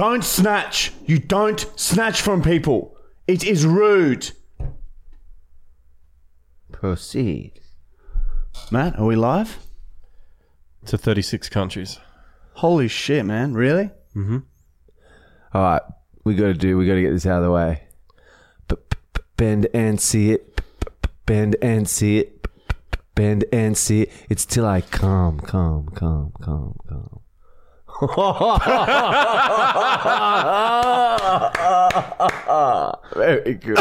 Don't snatch. You don't snatch from people. It is rude. Proceed. Matt, are we live? To 36 countries. Holy shit, man. Really? Mm-hmm. All right, we got to do. We got to get this out of the way. Bend and see it. Bend and see it. Bend and see it. It's till I come, come, come, come, come. Very good.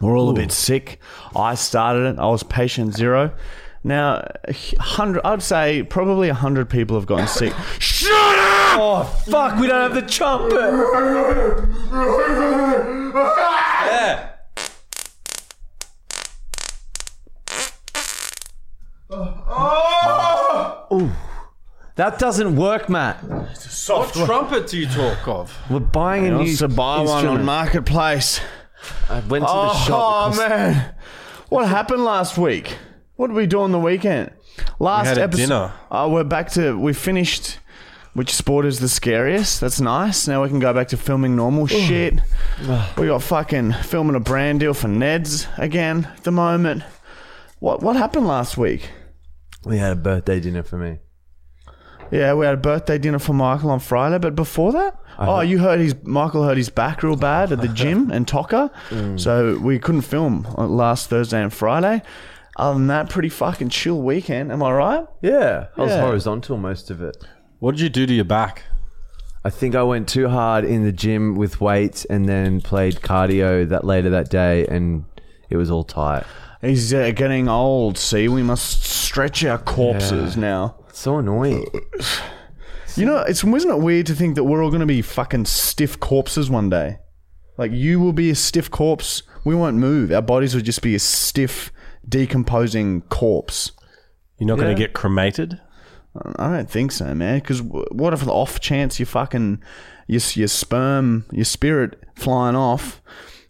We're all a bit sick. I started it. I was patient zero. Now, hundred. I'd say probably a hundred people have gotten sick. Shut up! Oh fuck! We don't have the trumpet. Yeah. Ooh. That doesn't work, Matt. What trumpet do you talk of? We're buying a new Wants to buy one on instrument. marketplace. I went to the Oh, shop. oh, cost- man, what happened last week? What did we do on the weekend? Last had a episode. dinner. Oh, we're back to. We finished. Which sport is the scariest? That's nice. Now we can go back to filming normal shit. We got fucking filming a brand deal for Neds again at the moment. What what happened last week? We had a birthday dinner for me. Yeah, we had a birthday dinner for Michael on Friday, but before that, oh, you heard his Michael hurt his back real bad at the gym and Tocker, so we couldn't film on last Thursday and Friday. Other than that, pretty fucking chill weekend. Am I right? Yeah, I was Yeah. horizontal most of it. What did you do to your back? I think I went too hard in the gym with weights and then played cardio that later that day, and it was all tight. He's uh, getting old. See, we must stretch our corpses now. It's so annoying. You know, it's isn't it weird to think that we're all going to be fucking stiff corpses one day? Like you will be a stiff corpse. We won't move. Our bodies will just be a stiff, decomposing corpse. You're not going Yeah. to get cremated? I don't think so, man. Because what if the off chance you fucking your your sperm, your spirit flying off,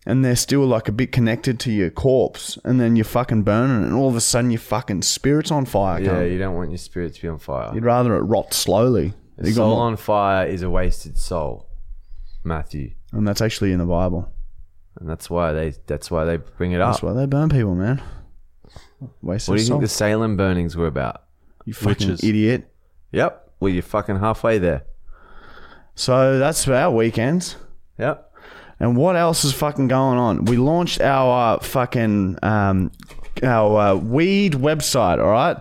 and they're still like a bit connected to your corpse, and then you're fucking burning, it, and all of a sudden your fucking spirit's on fire. Yeah, cunt. you don't want your spirit to be on fire. You'd rather it rot slowly. A You got soul more- on fire is a wasted soul, Matthew, and that's actually in the Bible. and that's why they that's why they bring it up. That's why they burn people, man. Waste What do you soul. think the Salem burnings were about? you fucking Witches. idiot. Yep. Well, you're fucking halfway there. So that's our weekends. Yep. And what else is fucking going on? We launched our uh, fucking um, our uh, weed website. All right,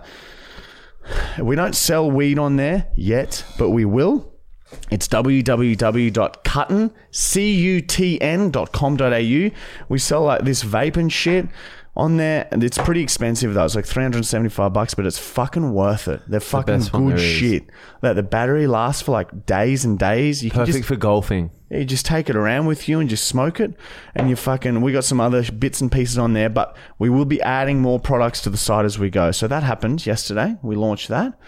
we don't sell weed on there yet, but we will. It's www.cutton, C-U-T-N.com.au. We sell like this vape and shit on there, and it's pretty expensive though. It's like 375 bucks, but it's fucking worth it. They're fucking one good shit. Like the battery lasts for like days and days. You can Perfect just for golfing. Yeah, you just take it around with you and just smoke it. And you fucking, we got some other bits and pieces on there, but we will be adding more products to the site as we go. So that happened yesterday. We launched that.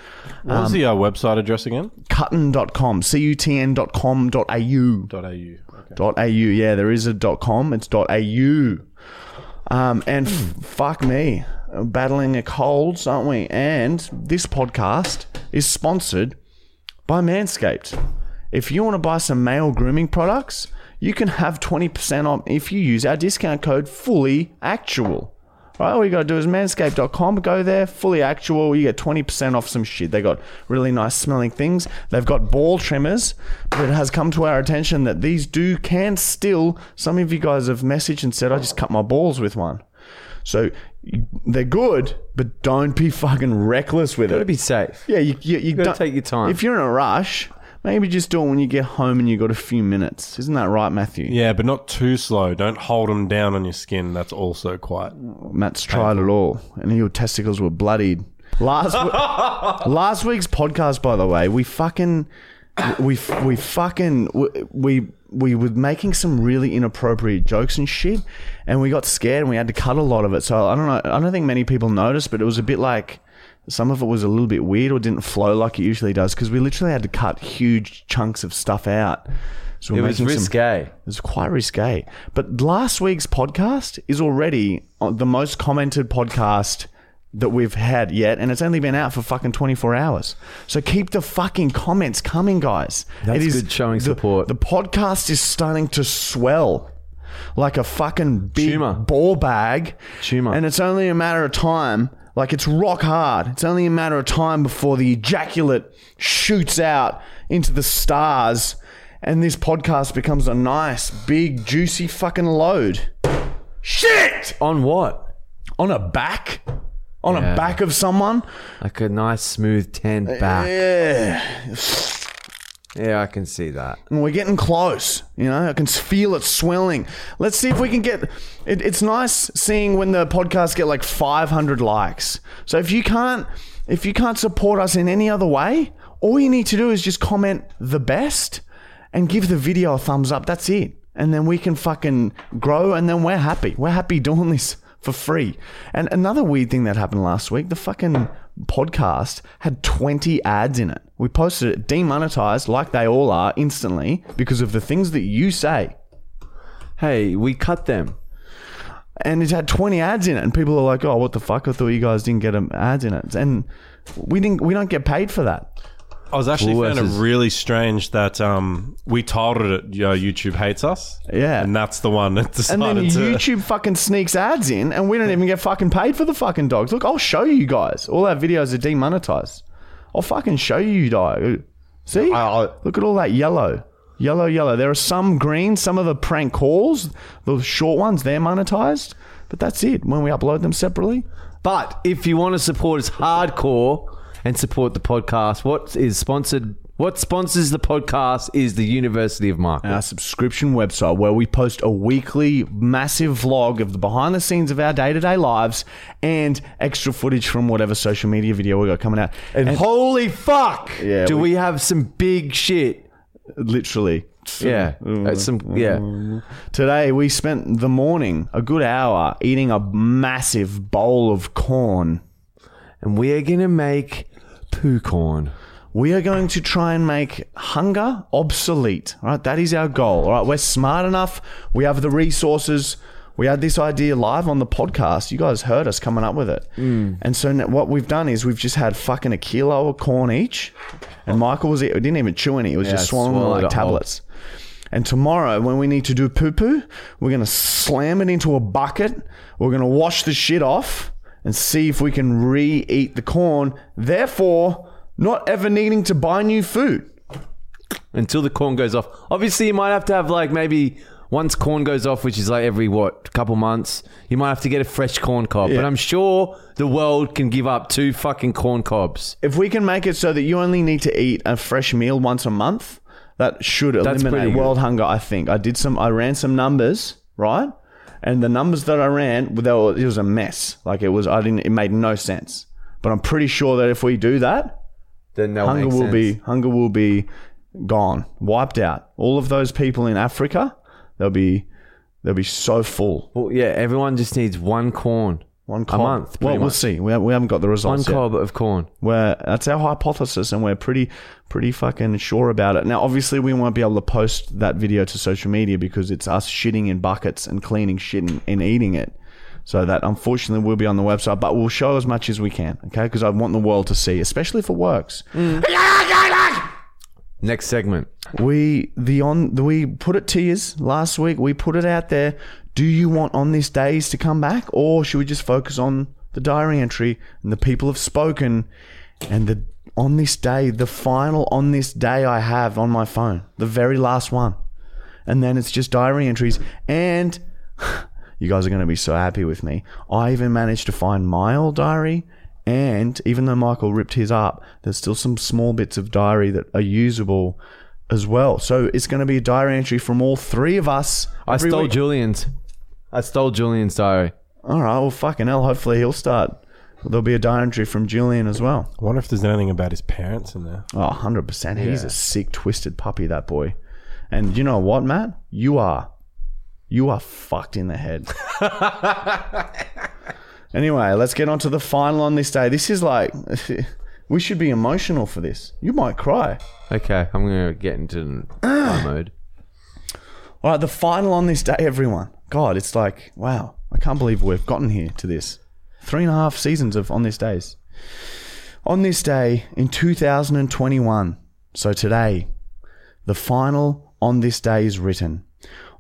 What was the uh, website address again? Cutton.com, C-U-T-N.com.au. .au. Okay. Dot .au. Yeah, there is a dot .com. It's dot .au. Um, and f- fuck me, battling a colds, aren't we? And this podcast is sponsored by Manscaped. If you want to buy some male grooming products, you can have 20% off if you use our discount code fully actual. Right, all you gotta do is manscaped.com, go there, fully actual, you get 20% off some shit. They got really nice smelling things. They've got ball trimmers, but it has come to our attention that these do can still some of you guys have messaged and said, I just cut my balls with one. So they're good, but don't be fucking reckless with it. Got to it. be safe. Yeah, you, you, you gotta don't- take your time. If you're in a rush, maybe just do it when you get home and you got a few minutes. Isn't that right, Matthew? Yeah, but not too slow. Don't hold them down on your skin. That's also quite. Matt's tried it all, and your testicles were bloodied. Last w- last week's podcast, by the way, we fucking we we fucking we we were making some really inappropriate jokes and shit, and we got scared and we had to cut a lot of it. So I don't know. I don't think many people noticed, but it was a bit like. Some of it was a little bit weird or didn't flow like it usually does because we literally had to cut huge chunks of stuff out. So It was making some- risque. it was quite risque. But last week's podcast is already uh, the most commented podcast that we've had yet, and it's only been out for fucking 24 hours. So keep the fucking comments coming, guys. That's It is- good showing the- support. The podcast is starting to swell like a fucking big Tumor. ball bag. Tumor. And it's only a matter of time. Like it's rock hard. It's only a matter of time before the ejaculate shoots out into the stars and this podcast becomes a nice, big, juicy fucking load. Shit! On what? On a back? On Yeah. a back of someone? Like a nice smooth tan back. Yeah. Yeah, I can see that. And we're getting close. You know, I can feel it swelling. Let's see if we can get. It, it's nice seeing when the podcasts get like 500 likes. So if you can't, if you can't support us in any other way, all you need to do is just comment the best and give the video a thumbs up. That's it. And then we can fucking grow. And then we're happy. We're happy doing this for free. And another weird thing that happened last week, the fucking podcast had 20 ads in it. We posted it demonetized like they all are instantly because of the things that you say. Hey, we cut them. And it had 20 ads in it and people are like, "Oh, what the fuck? I thought you guys didn't get um, ads in it." And we didn't we don't get paid for that. I was actually Woolworths found it is- really strange that um, we told it uh, YouTube hates us. Yeah. And that's the one that And decided then to. YouTube fucking sneaks ads in, and we don't even get fucking paid for the fucking dogs. Look, I'll show you guys. All our videos are demonetized. I'll fucking show you, dog. See? Look at all that yellow. Yellow, yellow. There are some green, some of the prank calls, the short ones, they're monetized. But that's it when we upload them separately. But if you want to support us hardcore and support the podcast, what is sponsored? What sponsors the podcast is the University of Market. Our subscription website where we post a weekly massive vlog of the behind the scenes of our day to day lives and extra footage from whatever social media video we got coming out. and holy fuck! Yeah, do we- we, have some big shit? literally. Yeah. Uh, some yeah. Today we spent the morning, a good hour, eating a massive bowl of corn. And we are gonna make poo corn. We are going to try and make hunger obsolete. All right, that is our goal. All right, we're smart enough. We have the resources. We had this idea live on the podcast. You guys heard us coming up with it. Mm. And so now what we've done is we've just had fucking a kilo of corn each. And Michael was, it didn't even chew any. It was Yeah, just swallowing them swallowed like tablets. And tomorrow, when we need to do poo poo, we're going to slam it into a bucket. We're going to wash the shit off and see if we can re eat the corn. Therefore, not ever needing to buy new food. until the corn goes off. Obviously, you might have to have like maybe once corn goes off, which is like every what couple months, you might have to get a fresh corn cob. Yeah. But I'm sure the world can give up two fucking corn cobs. If we can make it so that you only need to eat a fresh meal once a month, that should That's eliminate good. world hunger. I think I did some. I ran some numbers, right? And the numbers that I ran, they were, it was a mess. Like it was, I didn't. It made no sense. But I'm pretty sure that if we do that, Then they'll hunger will sense. be hunger will be gone, wiped out. All of those people in Africa, they'll be they'll be so full. Well, yeah, everyone just needs one corn. One a month. Well, pretty we'll see. We, ha- we haven't got the One results yet. cob of corn. We're, that's our hypothesis, and we're pretty pretty fucking sure about it. Now, obviously, we won't be able to post that video to social media because it's us shitting in buckets and cleaning shit and, and eating it. So that unfortunately will be on the website, but we'll show as much as we can, okay? Because I want the world to see, especially if it works. Mm. Next segment. We the on the, we put it to yous last week. We put it out there. Do you want on this days to come back, or should we just focus on the diary entry and the people have spoken, and the on this day, the final on this day I have on my phone, the very last one, and then it's just diary entries and. You guys are going to be so happy with me. I even managed to find my old diary, and even though Michael ripped his up, there's still some small bits of diary that are usable as well. So it's going to be a diary entry from all three of us. I stole week. Julian's. I stole Julian's diary. All right, well, fucking hell. Hopefully he'll start. There'll be a diary entry from Julian as well. I wonder if there's anything about his parents in there. Oh, 100%. He's Yeah. a sick, twisted puppy, that boy. And you know what, Matt? You are. You are fucked in the head. anyway, let's get on to the final on this day. This is like, we should be emotional for this. You might cry. Okay, I'm gonna get into my mode. All right, the final on this day, everyone. God, it's like, wow, I can't believe we've gotten here to this. Three and a half seasons of On This Days. On this day in 2021, so today, the final On This Day is written.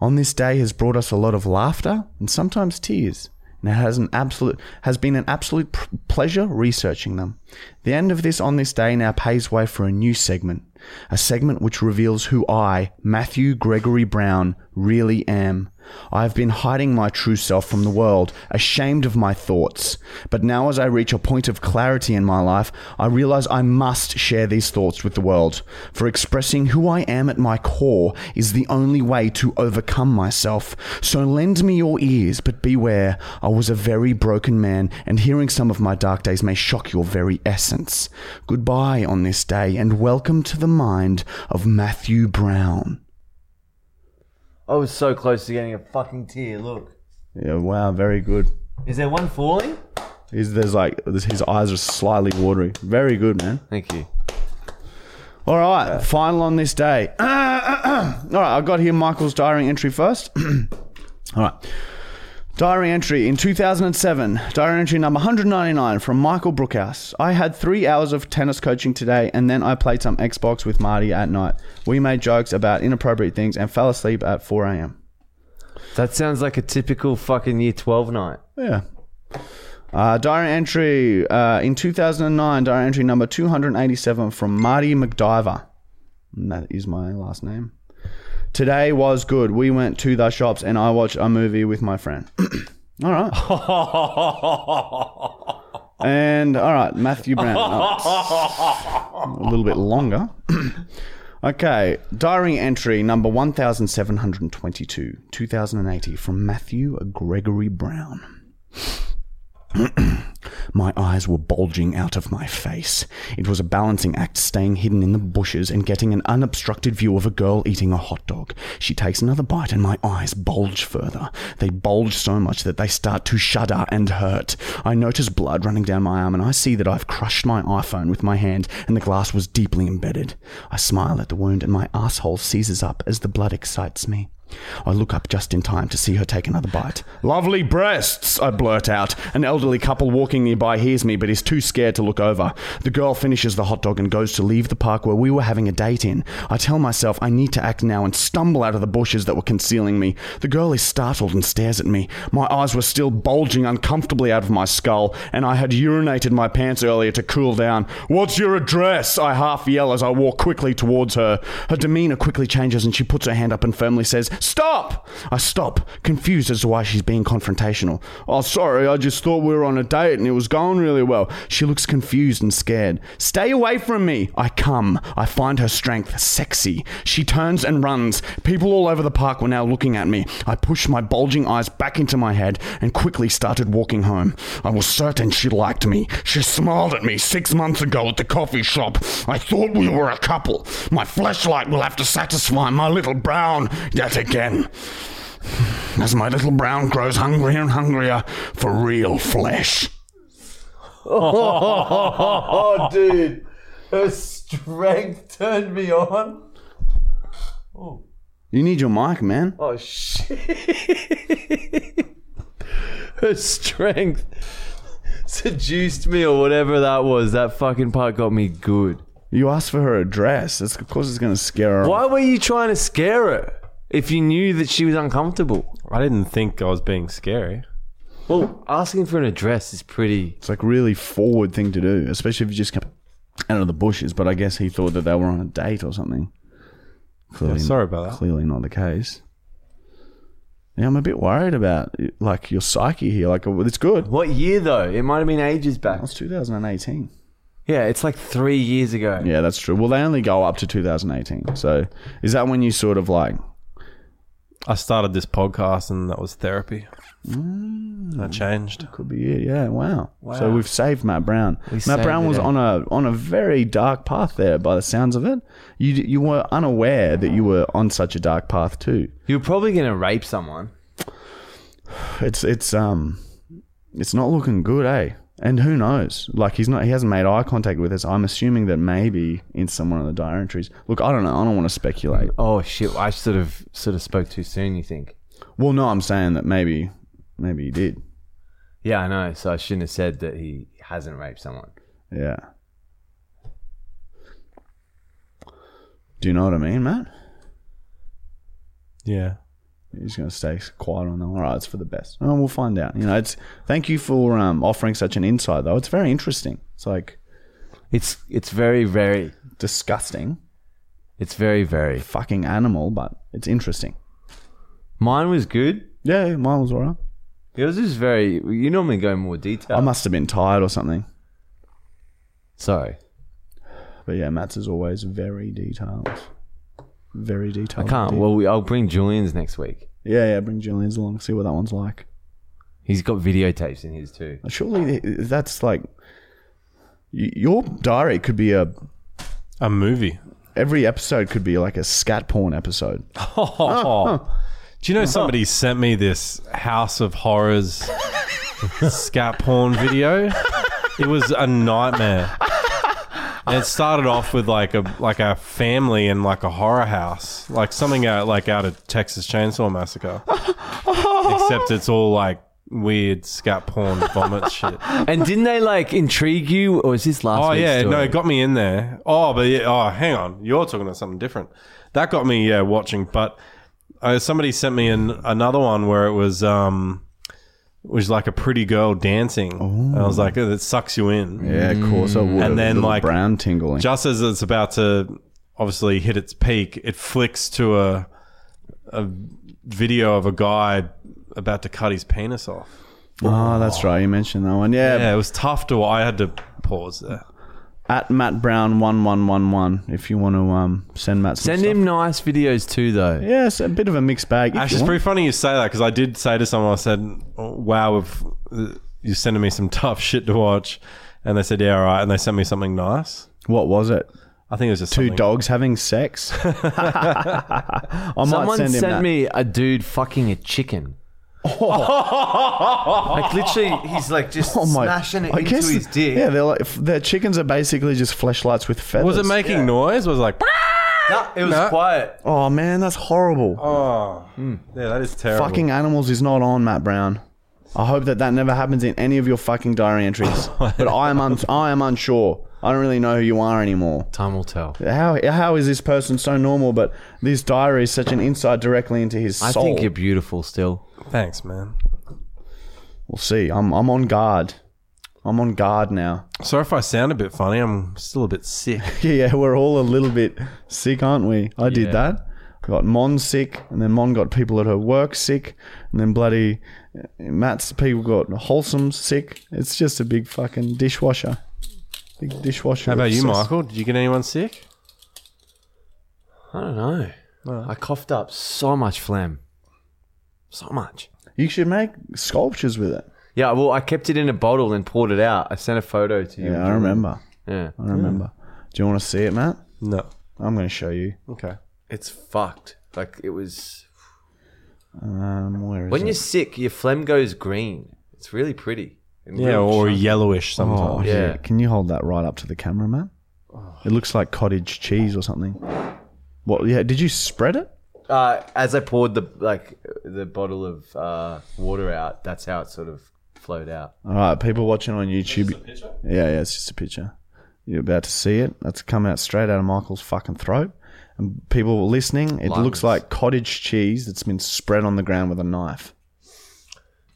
On This Day has brought us a lot of laughter and sometimes tears. And it has an absolute has been an absolute pleasure researching them. The end of this on this day now paves way for a new segment, a segment which reveals who I, Matthew Gregory Brown, really am. I have been hiding my true self from the world, ashamed of my thoughts. But now, as I reach a point of clarity in my life, I realize I must share these thoughts with the world. For expressing who I am at my core is the only way to overcome myself. So lend me your ears, but beware, I was a very broken man, and hearing some of my dark days may shock your very essence. Goodbye on this day, and welcome to the mind of Matthew Brown. I was so close to getting a fucking tear. Look. Yeah, wow, very good. Is there one falling? He's, there's like his eyes are slightly watery. Very good, man. Thank you. All right, final on this day. All right, I got here Michael's diary entry first. All right. Diary entry in 2007, diary entry number 199 from Michael Brookhouse. I had three hours of tennis coaching today and then I played some Xbox with Marty at night. We made jokes about inappropriate things and fell asleep at 4 a.m. That sounds like a typical fucking year 12 night. Yeah. Uh, diary entry uh, in 2009, diary entry number 287 from Marty McDiver. And that is my last name. Today was good. We went to the shops and I watched a movie with my friend. all right. and all right, Matthew Brown. Oh, a little bit longer. okay, diary entry number 1722, 2080 from Matthew Gregory Brown. My eyes were bulging out of my face. It was a balancing act staying hidden in the bushes and getting an unobstructed view of a girl eating a hot dog. She takes another bite and my eyes bulge further. They bulge so much that they start to shudder and hurt. I notice blood running down my arm and I see that I've crushed my iPhone with my hand and the glass was deeply embedded. I smile at the wound and my asshole seizes up as the blood excites me. I look up just in time to see her take another bite. Lovely breasts, I blurt out. An elderly couple walking nearby hears me but is too scared to look over. The girl finishes the hot dog and goes to leave the park where we were having a date in. I tell myself I need to act now and stumble out of the bushes that were concealing me. The girl is startled and stares at me. My eyes were still bulging uncomfortably out of my skull, and I had urinated my pants earlier to cool down. What's your address? I half yell as I walk quickly towards her. Her demeanor quickly changes and she puts her hand up and firmly says, Stop! I stop, confused as to why she's being confrontational. Oh, sorry, I just thought we were on a date and it was going really well. She looks confused and scared. Stay away from me! I come. I find her strength sexy. She turns and runs. People all over the park were now looking at me. I pushed my bulging eyes back into my head and quickly started walking home. I was certain she liked me. She smiled at me six months ago at the coffee shop. I thought we were a couple. My flashlight will have to satisfy my little brown yet again. As my little brown grows hungrier and hungrier for real flesh. Oh, dude. Her strength turned me on. Oh. You need your mic, man. Oh, shit. Her strength seduced me or whatever that was. That fucking part got me good. You asked for her address. That's, of course, it's going to scare her. Why were you trying to scare her if you knew that she was uncomfortable? I didn't think I was being scary. Well, asking for an address is pretty. It's like really forward thing to do, especially if you just come out of the bushes. But I guess he thought that they were on a date or something. Clearly, Yeah, sorry about that. Clearly not the case. Yeah, I'm a bit worried about like your psyche here. Like uh, it's good. What year though? It might have been ages back. That's 2018. Yeah, it's like three years ago. Yeah, that's true. Well, they only go up to 2018. So is that when you sort of like? I started this podcast and that was therapy. That changed. Could be it. Yeah. Wow. wow. So we've saved Matt Brown. We Matt Brown was day. on a on a very dark path there, by the sounds of it. You you were unaware that you were on such a dark path too. You were probably going to rape someone. It's it's um it's not looking good, eh? And who knows? Like he's not he hasn't made eye contact with us. I'm assuming that maybe in someone of the diary entries. Look, I don't know. I don't want to speculate. Oh shit! I sort of sort of spoke too soon. You think? Well, no, I'm saying that maybe maybe he did. Yeah, I know. So I shouldn't have said that he hasn't raped someone. Yeah. Do you know what I mean, Matt? Yeah. He's going to stay quiet on that. All right, it's for the best. Oh, we'll find out. You know, it's thank you for um, offering such an insight, though. It's very interesting. It's like It's it's very very disgusting, it's very very. fucking animal, but it's interesting. Mine was good. Yeah, mine was alright. Yours is very. You normally go in more detail. I must have been tired or something. Sorry, But yeah, Matt's is always very detailed. Very detailed. I can't. Well, we, I'll bring Julian's next week. yeah, yeah. Bring Julian's along. See what that one's like. He's got videotapes in his too. Uh, surely that's like y- your diary could be a A movie. every episode could be like a scat porn episode. Oh. Do you know somebody sent me this House of Horrors scat porn video? It was a nightmare. And it started off with like a like a family in like a horror house, like something out like out of Texas Chainsaw Massacre. Except it's all like weird scat porn vomit shit. And didn't they like intrigue you, or is this last? Oh week's yeah, story? no, it got me in there. Oh, but yeah, oh, hang on, you're talking about something different. That got me, yeah, watching. But uh, somebody sent me in another one where it was, um, was like a pretty girl dancing. And I was like, oh, that sucks you in. Yeah, of course I would. And then, like, brown tingling. Just as it's about to obviously hit its peak, it flicks to a a video of a guy about to cut his penis off. oh, that's right. You mentioned that one. Yeah, Yeah, it was tough to. I had to pause there. At Matt Brown one one one one. If you want to um send Matt, some Send stuff. him nice videos too, though. Yeah, it's a bit of a mixed bag. if Actually, you it's want. pretty funny you say that because I did say to someone, I said, oh, "Wow, if you're sending me some tough shit to watch," and they said, "Yeah, all right," and they sent me something nice. What was it? I think it was just Two something- dogs having sex. I might Someone send him sent that. me a dude fucking a chicken. Oh. like literally, he's like just Oh my! smashing it I into guess- his dick. Yeah, they're like their chickens are basically just fleshlights with feathers. Was it making noise? Was it like, No, it was No. quiet. Oh man, that's horrible. oh, hmm. yeah, that is terrible. Fucking animals is not on, Matt Brown. I hope that that never happens in any of your fucking diary entries. but I am un- I am unsure. I don't really know who you are anymore. Time will tell. How how is this person so normal, but this diary is such an insight directly into his soul. I soul? think you're beautiful still. Thanks, man. We'll see. I'm I'm on guard. I'm on guard now. Sorry if I sound a bit funny. I'm still a bit sick. Yeah, we're all a little bit sick, aren't we? I did Yeah. that. I got Mon sick, and then Mon got people at her work sick, and then bloody uh, Matt's people got wholesome sick. It's just a big fucking dishwasher. Big dishwasher. How about you, obsessed. Michael? Did you get anyone sick? I don't know. I coughed up so much phlegm. So much. You should make sculptures with it. Yeah, well, I kept it in a bottle and poured it out. I sent a photo to you. Yeah, I remember. Yeah. I remember. Do you want to see it, Matt? No. I'm going to show you. Okay. It's fucked. Like, it was. Um, where is When it? you're sick, your phlegm goes green. It's really pretty. And Yeah, real or chunky. yellowish Oh, sometimes. yeah. Yeah. Can you hold that right up to the camera, Matt? It looks like cottage cheese or something. What? Yeah. Did you spread it? Uh, as I poured the like the bottle of uh, water out, that's how it sort of flowed out. All right, people watching on YouTube. Yeah, yeah, it's just a picture. You're about to see it. That's come out straight out of Michael's fucking throat. And people listening, it Lungs. looks like cottage cheese that's been spread on the ground with a knife.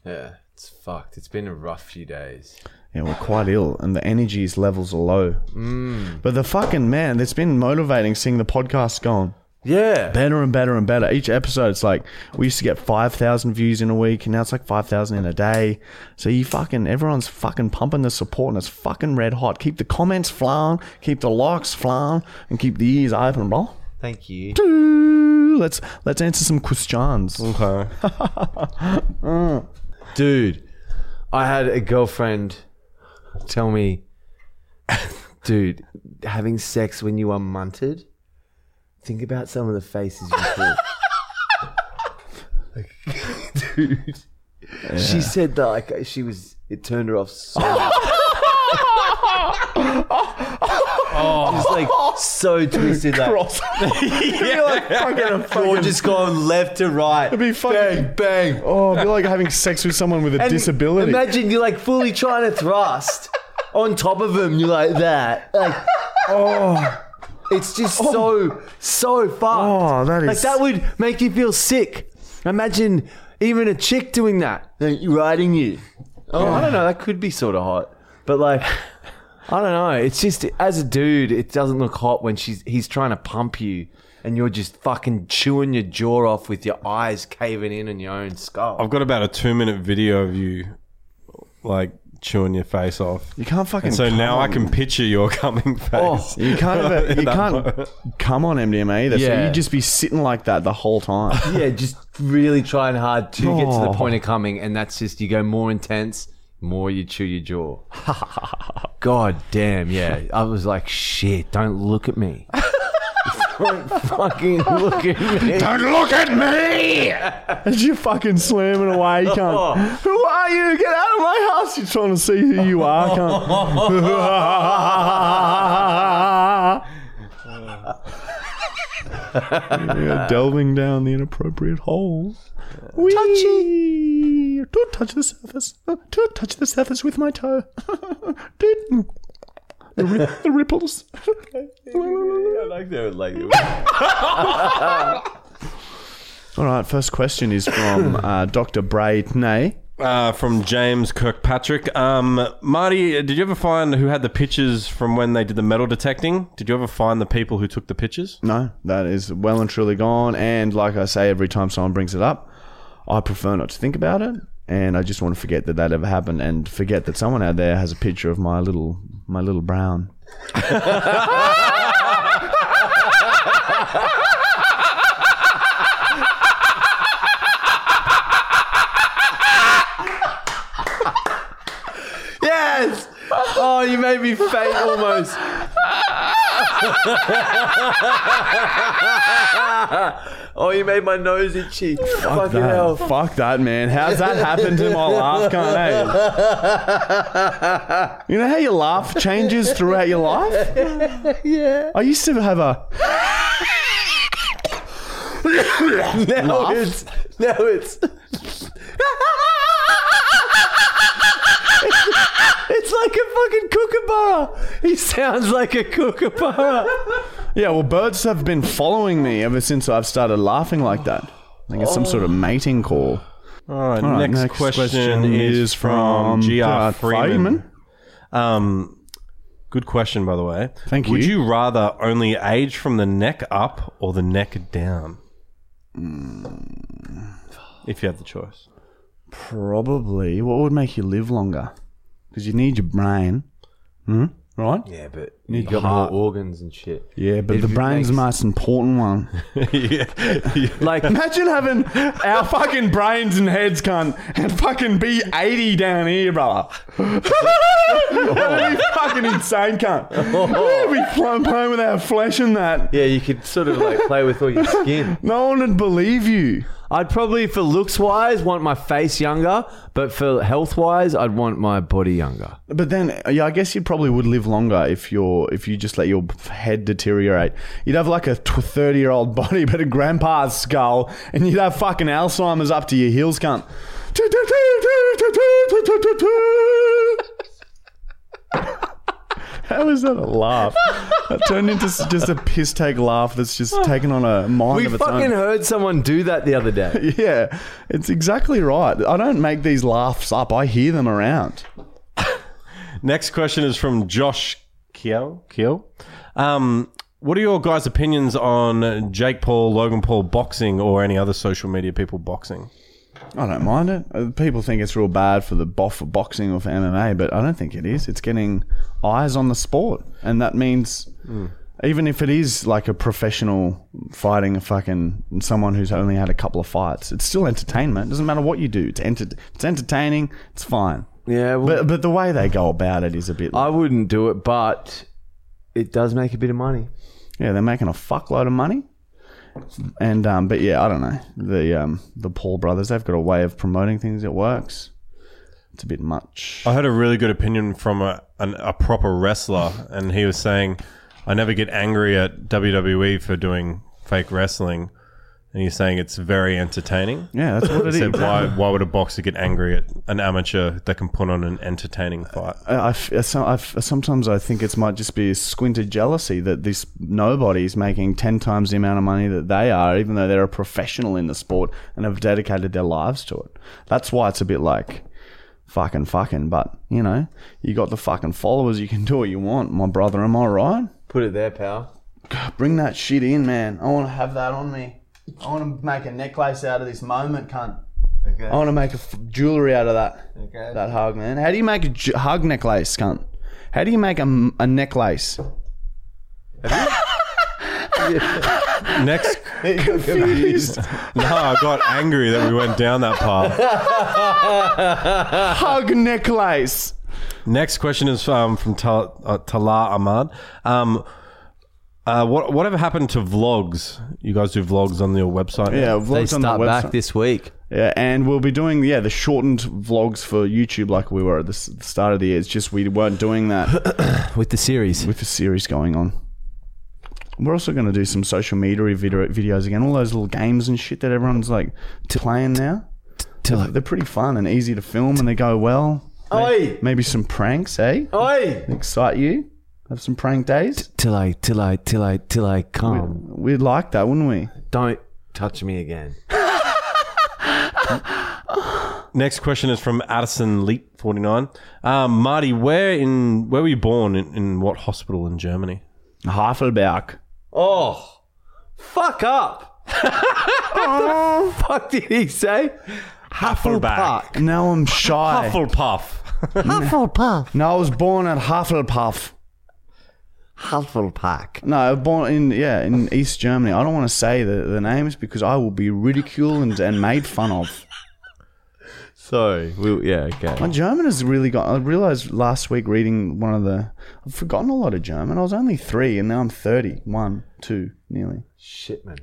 Yeah, it's fucked. It's been a rough few days. Yeah, we're quite ill, and the energies levels are low. But the fucking man, it's been motivating seeing the podcast going Yeah, better and better and better. Each episode, it's like we used to get five thousand views in a week, and now it's like five thousand in a day. So you fucking everyone's fucking pumping the support, and it's fucking red hot. Keep the comments flying, keep the likes flying, and keep the ears open, bro. thank you. Let's let's answer some questions. Okay. Mm. Dude, I had a girlfriend tell me, dude, having sex when you are munted, think about some of the faces you pull. like, dude. She said that like she was it turned her off so much. Oh. Just like so twisted. Like, Cross. You're like fucking a fucking just going left to right. It'd be fucking- bang, bang. Oh, it'd be like having sex with someone with a And disability. Imagine you're like fully trying to thrust on top of him. You're like that. Like, oh, it's just oh. so so fucked. Oh, that like is- that would make you feel sick. Imagine even a chick doing that, like, riding you. Oh, I don't know. That could be sort of hot, but like. I don't know. It's just as a dude, it doesn't look hot when she's he's trying to pump you, and you're just fucking chewing your jaw off with your eyes caving in on your own skull. I've got about a two minute video of you, like chewing your face off. you can't fucking. And so now I can picture your coming face. Oh, You can't. Have a, you can't come on MDMA either. So Yeah. you just be sitting like that the whole time. yeah, just really trying hard to get to the Oh. point of coming, and that's just you go more intense, more you chew your jaw. God damn, yeah. I was like, shit, don't look at me. Don't fucking look at me. Don't look at me! As you fucking slamming away, cunt. Oh. Who are you? Get out of my house! You're trying to see who you are, cunt. You're delving down the inappropriate hole. Touchy! Don't touch the surface. Don't touch the surface with my toe. the, ri- the ripples. I like that. Like, All right, first question is from uh, Dr. Braid Nay. Uh, from James Kirkpatrick. Um, Marty, did you ever find who had the pictures from when they did the metal detecting? Did you ever find the people who took the pictures? No, that is well and truly gone. And like I say, every time someone brings it up, I prefer not to think about it. And I just want to forget that that ever happened, and forget that someone out there has a picture of my little my little brown. yes! Oh, you made me faint almost. oh, you made my nose itchy. Fucking That- hell. fuck that, man. How's that happened to my laugh? Can't I? You know how your laugh changes throughout your life? Yeah. I used to have a. Now Laugh? it's now it's It's like a fucking kookaburra. He sounds like a kookaburra. Yeah, well, birds have been following me ever since I've started laughing like that. I think it's some sort of mating call. All right, All right, next, question, is from Gr Freeman. Um, good question, by the way. Thank you. Would you. you rather only age from the neck up or the neck down? If you had the choice. Probably. What would make you live longer? Because you need your brain. Hmm? Right? Yeah, but you got heart. more organs and shit. Yeah, but If the it brain's the makes- most important one. yeah. Like Imagine having our fucking brains and heads, cunt, and fucking be 80 down here, brother. That'd be fucking insane, cunt. We'd be playing, playing with our flesh and that. yeah, you could sort of like play with all your skin. No one would believe you. I'd probably, for looks wise, want my face younger, but for health wise, I'd want my body younger. But then, yeah, I guess you probably would live longer if you're if you just let your head deteriorate. You'd have like a thirty year old body, but a grandpa's skull, and you'd have fucking Alzheimer's up to your heels, cunt. How is that a laugh? That turned into just a piss take laugh that's just taken on a mind We of its fucking own. heard someone do that the other day. Yeah, it's exactly right. I don't make these laughs up. I hear them around. Next question is from Josh Kiel. Kiel. Um, what are your guys' opinions on Jake Paul, Logan Paul boxing, or any other social media people boxing? I don't mind it. Uh, People think it's real bad for the boff for boxing or for MMA, but I don't think it is. It's getting eyes on the sport, and that means even if it is like a professional fighting a fucking someone who's only had a couple of fights, it's still entertainment. It doesn't matter what you do. It's enter- It's entertaining. It's fine. Yeah, well, But but the way they go about it is a bit. I wouldn't do it, but it does make a bit of money. yeah, they're making a fuckload of money. And um, but yeah, I don't know the um the Paul brothers. They've got a way of promoting things that works. It's a bit much. I heard a really good opinion from a, an, a proper wrestler, and he was saying I never get angry at WWE for doing fake wrestling, and you're saying it's very entertaining. Yeah, that's what I it is. said, why, why would a boxer get angry at an amateur that can put on an entertaining fight? I, I f- I so- I f- sometimes I think it might just be a squinted jealousy that this nobody's making 10 times the amount of money that they are, even though they're a professional in the sport and have dedicated their lives to it. That's why it's a bit like fucking fucking, but you know, you got the fucking followers, you can do what you want, my brother. Am I right? Put it there, pal. Bring that shit in, man. I want to have that on me. I want to make a necklace out of this moment, cunt. Okay. I want to make a f- jewelry out of that. Okay. That hug, man. How do you make a ju- hug necklace, cunt? How do you make a, a necklace? Next, Confused. no, I got angry that we went down that path. hug necklace. Next question is um, from Ta- uh, Tala Ahmad. Um, uh, what whatever happened to vlogs? You guys do vlogs on your website? Yeah, They vlogs on the start website. back this week. yeah, and we'll be doing yeah the shortened vlogs for YouTube like we were at the, s- the start of the year. It's just we weren't doing that With the series. with the series going on. We're also going to do some social media video, videos again. All those little games and shit that everyone's like playing now. Till I, They're pretty fun and easy to film, and they go well. Oi! Maybe some pranks, eh? Oi! Excite you? Have some prank days? Till I, till I, till I, till I come. We'd like that, wouldn't we? Don't touch me again. Next question is from Addison Leap forty nine. Um, Marty, where in where were you born? In, in what hospital in Germany? Havelberg. Oh, fuck up. what the fuck did he say? Hasselback. Now I'm shy. Hufflepuff. Hufflepuff. No, I was born at Hufflepuff. Hufflepuff. No, born in yeah in East Germany. I don't want to say the, the names because I will be ridiculed and, and made fun of. Sorry. We, yeah, okay. My German has really got. I realized last week reading one of the. I've forgotten a lot of German. I was only three, and now I'm thirty. One, two, nearly. Shit, man.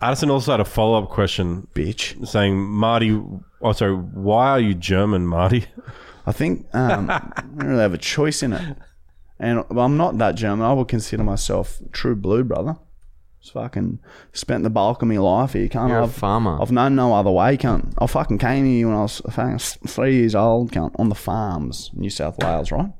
Addison also had a follow up question Bitch. saying, Marty, oh, sorry, why are you German, Marty? I think um, I don't really have a choice in it. And I'm not that German. I would consider myself true blue, brother. Just fucking spent the bulk of my life here. Can't You're a I've, farmer. I've known no other way. Can't I fucking came here when I was fucking three years old. Can't on the farms, New South Wales, right?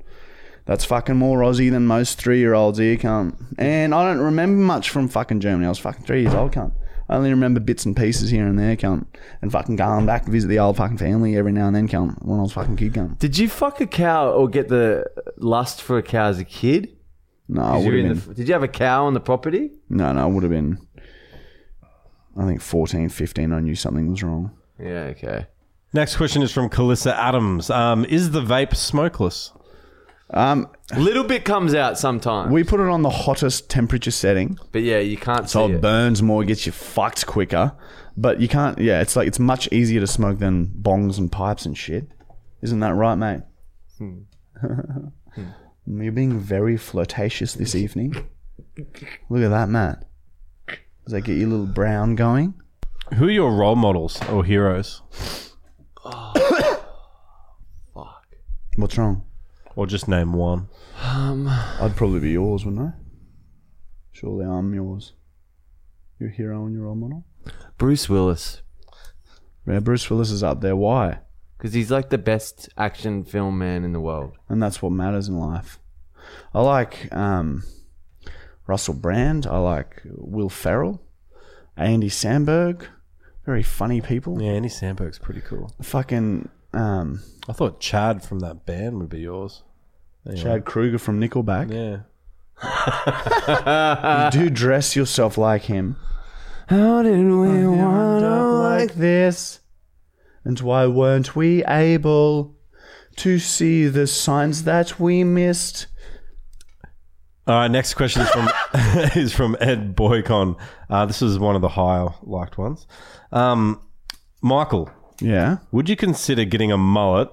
That's fucking more Aussie than most three year olds here, can't. And I don't remember much from fucking Germany. I was fucking three years old, can't. I only remember bits and pieces here and there, can't. And fucking going back to visit the old fucking family every now and then, can't. When I was fucking kid, can't. Did you fuck a cow or get the lust for a cow as a kid? No, I Did would you, have in been. the, did you have a cow on the property? No, no, I would have been. I think 14, 15, I knew something was wrong. Yeah, okay. Next question is from Calissa Adams. Um, is the vape smokeless? Um, Little bit comes out sometimes. we put it on the hottest temperature setting, but yeah, you can't so see it it. burns more, gets you fucked quicker. But you can't. Yeah, it's like it's much easier to smoke than bongs and pipes and shit. Isn't that right, mate? You're being very flirtatious this evening. Look at that, Matt. Does that get your little brown going? Who are your role models or heroes? What's wrong? Or just name one. I'd probably be yours, wouldn't I? Surely I'm yours. Your hero and your role model. Bruce Willis. Yeah, Bruce Willis is up there. Why? Because he's like the best action film man in the world. And that's what matters in life. I like um, Russell Brand. I like Will Ferrell, Andy Samberg. Very funny people. Yeah, Andy Samberg's pretty cool. Fucking um, I thought Chad from that band would be yours. Anyway. Chad Kroeger from Nickelback. Yeah. You do dress yourself like him. How did we Wound up like this. And why weren't we able to see the signs that we missed? All right, next question is from is from Ed Boycon. Uh, this is one of the higher liked ones. Um, Michael, Yeah. would you consider getting a mullet?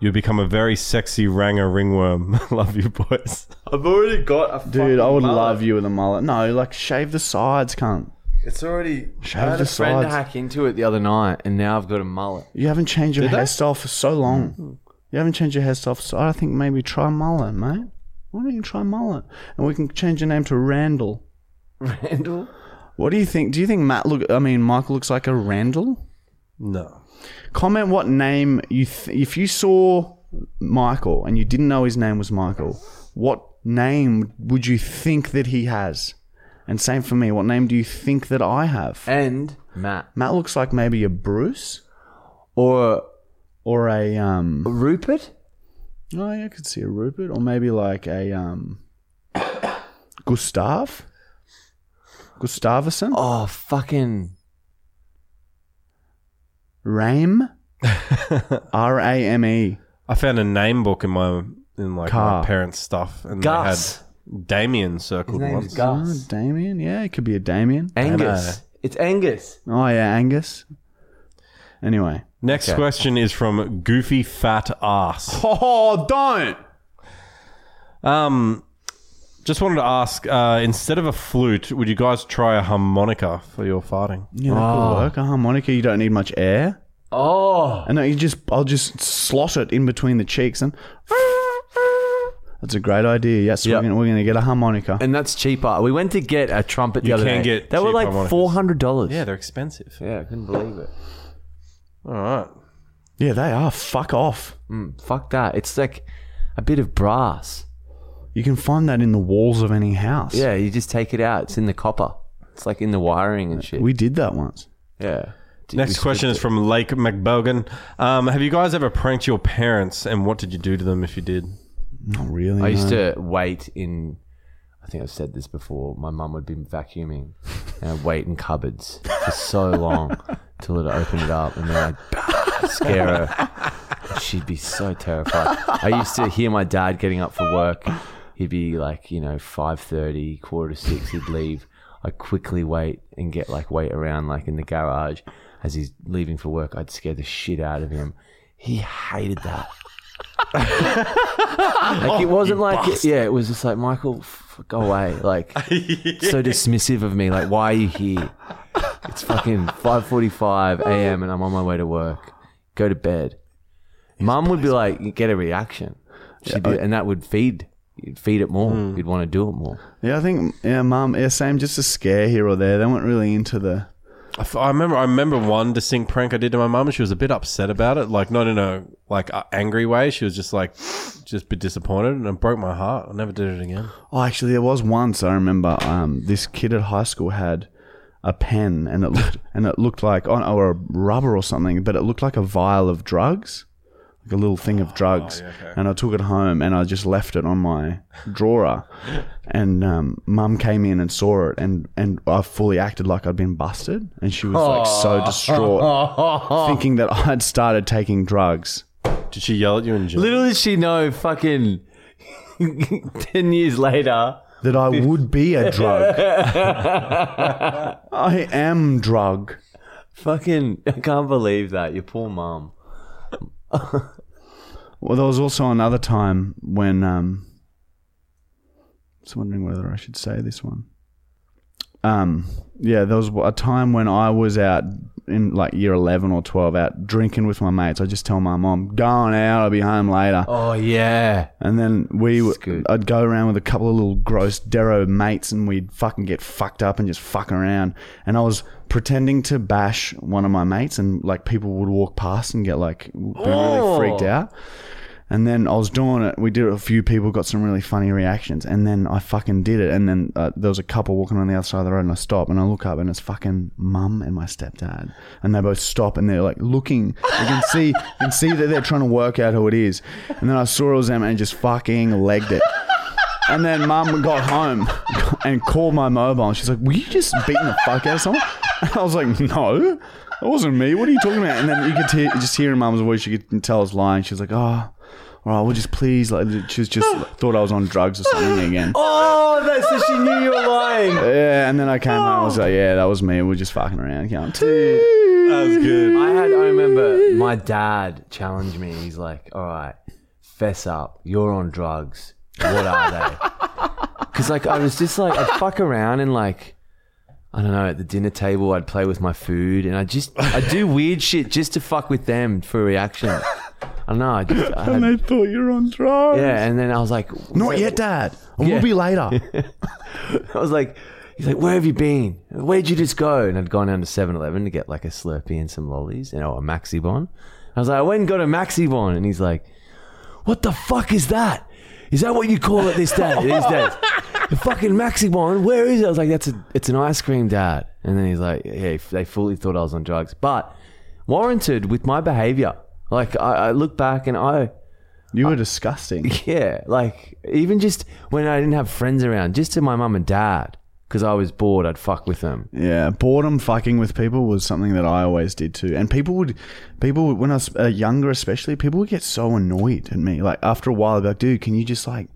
You'd become a very sexy ranger ringworm. Love you, boys. I've already got a Dude, I would love you with a mullet. No, like shave the sides, cunt. It's already. Shave I had the a friend sides. hack into it the other night, and now I've got a mullet. You haven't changed your Did they? hairstyle for so long. Hmm. You haven't changed your hairstyle for so I think maybe try mullet, mate. Why don't you try mullet? And we can change your name to Randall. Randall. What do you think? Do you think Matt look? I mean, Michael looks like a Randall. No. Comment what name you th- if you saw Michael and you didn't know his name was Michael. What name would you think that he has? And same for me. What name do you think that I have? And Matt. Matt looks like maybe a Bruce Or or a um. Rupert? Oh yeah, I could see a Rupert or maybe like a um. Gustav. Gustavison. Oh, fucking. Rame. R A M E. I found a name book in my in like Car. my parents' stuff, and Gus. they had Damien circled His name's once. Gus. Oh, Damien. Yeah, it could be a Damien. Angus. It's Angus. Oh yeah, Angus. Anyway. Next Okay. question is from Goofy Fat Ass. Oh, don't. Um, just wanted to ask, uh, instead of a flute, would you guys try a harmonica for your farting? Yeah, that Oh. could work. A harmonica, you don't need much air. Oh. And no, you just, I'll just slot it in between the cheeks and. That's a great idea. Yes, Yep. we're gonna we're gonna get a harmonica. And that's cheaper. We went to get a trumpet the You other can day. get they were cheap like harmonicas. four hundred dollars. Yeah, they're expensive. yeah, I couldn't believe it. All right. Yeah, they are. Fuck off. Mm, fuck that. It's like a bit of brass. You can find that in the walls of any house. Yeah, you just take it out. It's in the copper. It's like in the wiring and shit. we did that once. yeah. D- Next we question is stripped from Lake McBogan. Um, have you guys ever pranked your parents, and what did you do to them if you did? Not really. it. I used no. to wait in. I think I've said this before. My mum would be vacuuming, and I'd wait in cupboards for so long till it opened it up, and then I'd scare her. She'd be so terrified. I used to hear my dad getting up for work. He'd be like, you know, five thirty, quarter to six. He'd leave. I'd quickly wait and get like wait around like in the garage as he's leaving for work. I'd scare the shit out of him. He hated that. like it wasn't like it, yeah, it was just like Michael, f- go away. Like so dismissive of me. Like why are you here? It's fucking five forty-five a.m. and I'm on my way to work. Go to bed. Mum would be like, get a reaction, She'd be, and that would feed. You'd feed it more. You'd want to do it more. Yeah, I think yeah, mum. Yeah, same. Just a scare here or there. They weren't really into the. I, f- I remember. I remember one distinct prank I did to my mum, and she was a bit upset about it. Like not in a like a angry way. She was just like, just a bit disappointed, and it broke my heart. I never did it again. Oh, actually, there was once I remember. Um, this kid at high school had a pen, and it looked and it looked like on or a rubber or something, but it looked like a vial of drugs, like a little thing of drugs. And I took it home, and I just left it on my drawer. And um, mum came in and saw it, and and I fully acted like I'd been busted, and she was like so distraught, thinking that I'd started taking drugs. Did she yell at you in jail? Little did she know, fucking ten years later. That I would be a drug. I am drug. Fucking, I can't believe that. Your poor mum. Well, there was also another time when um, I was wondering whether I should say this one. Um, yeah, there was a time when I was out in like year eleven or twelve, out drinking with my mates. I just tell my mom, "Going out, I'll be home later." Oh yeah. And then we, That's good. I'd go around with a couple of little gross Dero mates, and we'd fucking get fucked up and just fuck around. And I was pretending to bash one of my mates, and like people would walk past and get like really oh. freaked out. And then I was doing it. We did it. A few people got some really funny reactions, and then I fucking did it. And then uh, there was a couple walking on the other side of the road, and I stop and I look up, and it's fucking mum and my stepdad, and they both stop and they're like looking. You can see, you can see that they're trying to work out who it is. And then I saw it was them, and just fucking legged it. And then mum got home and called my mobile, and she's like, "Were you just beating the fuck out of someone?" And I was like, "No, that wasn't me. What are you talking about?" And then you could hear, just hear in mum's voice, you could tell I was lying. She was like, "Oh." All right, well, just please. Like, she was just thought I was on drugs or something again. Oh, that's so she knew you were lying. Yeah, and then I came home. I was oh. like, "Yeah, that was me. We're just fucking around." Going, That was good. I had. I remember my dad challenged me. He's like, "All right, fess up. You're on drugs. What are they?" Because like I was just like I'd fuck around and like I don't know at the dinner table I'd play with my food and I just I do weird shit just to fuck with them for a reaction. I don't know. I just, I And had- they thought you were on drugs. yeah, and then I was like, Not yet, Dad. It Yeah. will be later. I was like, he's like, where have you been? Where'd you just go? And I'd gone down to 7-Eleven to get like a Slurpee and some lollies, you know, a Maxibon. I was like, I went and got a Maxibon, and he's like, what the fuck is that? Is that what you call it this day? These days, the fucking Maxibon. Where is it? I was like, that's a, it's an ice cream, Dad. And then he's like, yeah, they fully thought I was on drugs, but warranted with my behavior. Like I, I look back and I, You were disgusting. yeah, like even just when I didn't have friends around, just to my mum and dad, because I was bored, I'd fuck with them. Yeah, boredom fucking with people was something that I always did too. And people would, people would- when I was uh, younger, especially, people would get so annoyed at me. Like after a while, they'd be like, "Dude, can you just like?"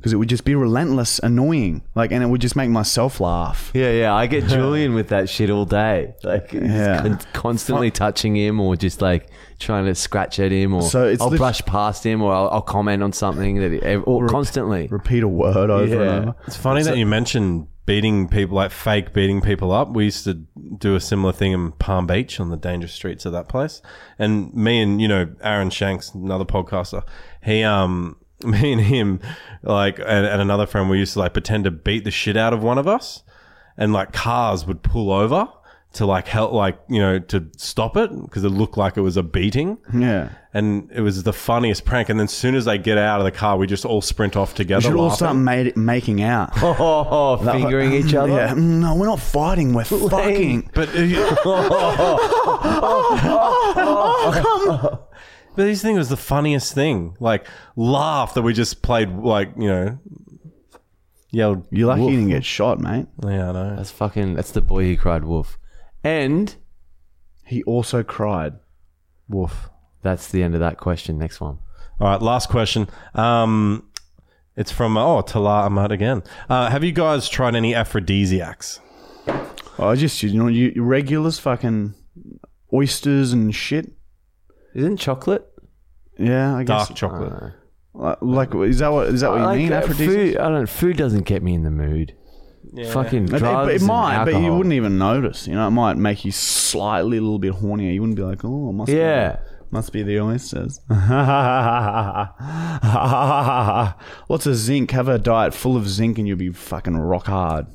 Because it would just be relentless, annoying. Like, and it would just make myself laugh. Yeah, yeah, I get Julian with that shit all day, like Yeah. con- constantly touching him or just like trying to scratch at him, or So it's I'll lit- brush past him, or I'll, I'll comment on something that, he, or constantly. Repeat a word over Yeah. and over. It's funny that you mentioned beating people, like fake beating people up. We used to do a similar thing in Palm Beach on the dangerous streets of that place. And me and, you know, Aaron Shanks, another podcaster, he, um, me and him, like, and, and another friend, we used to like pretend to beat the shit out of one of us. And like cars would pull over to like help, like, you know, to stop it because it looked like it was a beating. Yeah. And it was the funniest prank. And then as soon as they get out of the car, we just all sprint off We together. should all laughing. start made, making out. Oh, fingering each other. Yeah. Mm, No, we're not fighting. We're fucking. But uh, but this thing was the funniest thing. Like laugh that we just played like you know yelled. You're lucky Woof. you didn't get shot, mate. Yeah, I know. That's fucking. That's the boy who cried wolf, and He also cried. wolf. That's the end of that question. Next one. All right, last question. Um, it's from oh Tala Ahmad again. Uh, have you guys tried any aphrodisiacs? I just, you know, you regulars fucking oysters and shit. Isn't chocolate? Yeah, I guess. Dark chocolate. Uh, Like, like, is that what is that what you I like, mean? uh, Aphrodisiac? food. I don't. Food doesn't get me in the mood. Fucking It, drugs. it, it might, and but you alcohol. wouldn't even notice. You know, it might make you slightly a little bit hornier. You wouldn't be like, oh, it must Yeah. be, must be the oysters. Lots of zinc. Have a diet full of zinc, and you'll be fucking rock hard.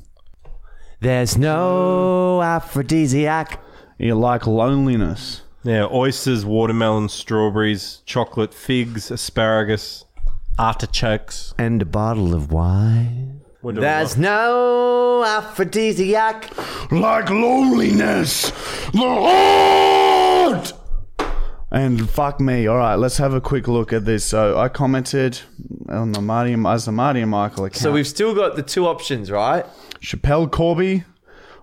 There's no aphrodisiac. You like loneliness. Yeah, oysters, watermelon, strawberries, chocolate, figs, asparagus, artichokes. And a bottle of wine. What do we There's got? no aphrodisiac. Like loneliness, the heart. And fuck me. All right, let's have a quick look at this. So I commented on the Marty and as the Marty and Michael account. So we've still got the two options, right? Schapelle Corby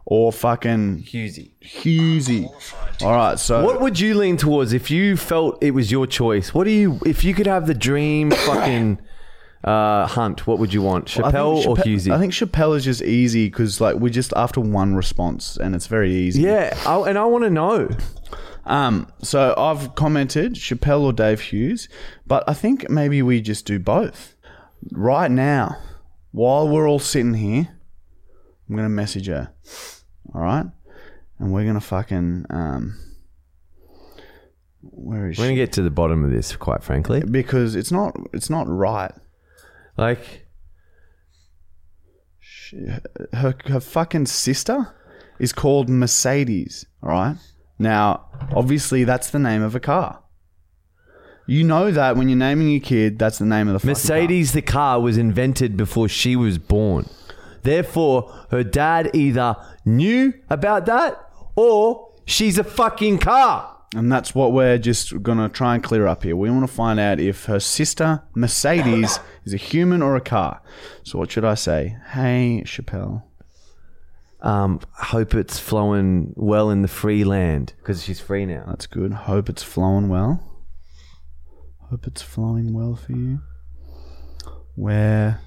or fucking Hughesy. Hughesy. All right, so What would you lean towards if you felt it was your choice? What do you, if you could have the dream fucking uh, hunt, what would you want? I think Schapelle or Schapelle- Hughesy? I think Schapelle is just easy because like we're just after one response and it's very easy. yeah, I, and I want to know. Um. So I've commented Schapelle or Dave Hughes, but I think maybe we just do both right now while we're all sitting here. I'm gonna message her. All right, and we're gonna fucking um. Where is she? We're going she? to get to the bottom of this, quite frankly. Because it's not. It's not right. Like, her her fucking sister is called Mercedes. All right. Now, obviously, that's the name of a car. You know that when you're naming your kid, that's the name of the fucking Mercedes, the car, was invented before she was born. Therefore, her dad either knew about that or she's a fucking car. and that's what we're just gonna try and clear up here. We want to find out if her sister Mercedes is a human or a car. So, what should I say? Hey, Schapelle. Um, hope it's flowing well in the free land because she's free now. That's good. Hope it's flowing well. Hope it's flowing well for you. Where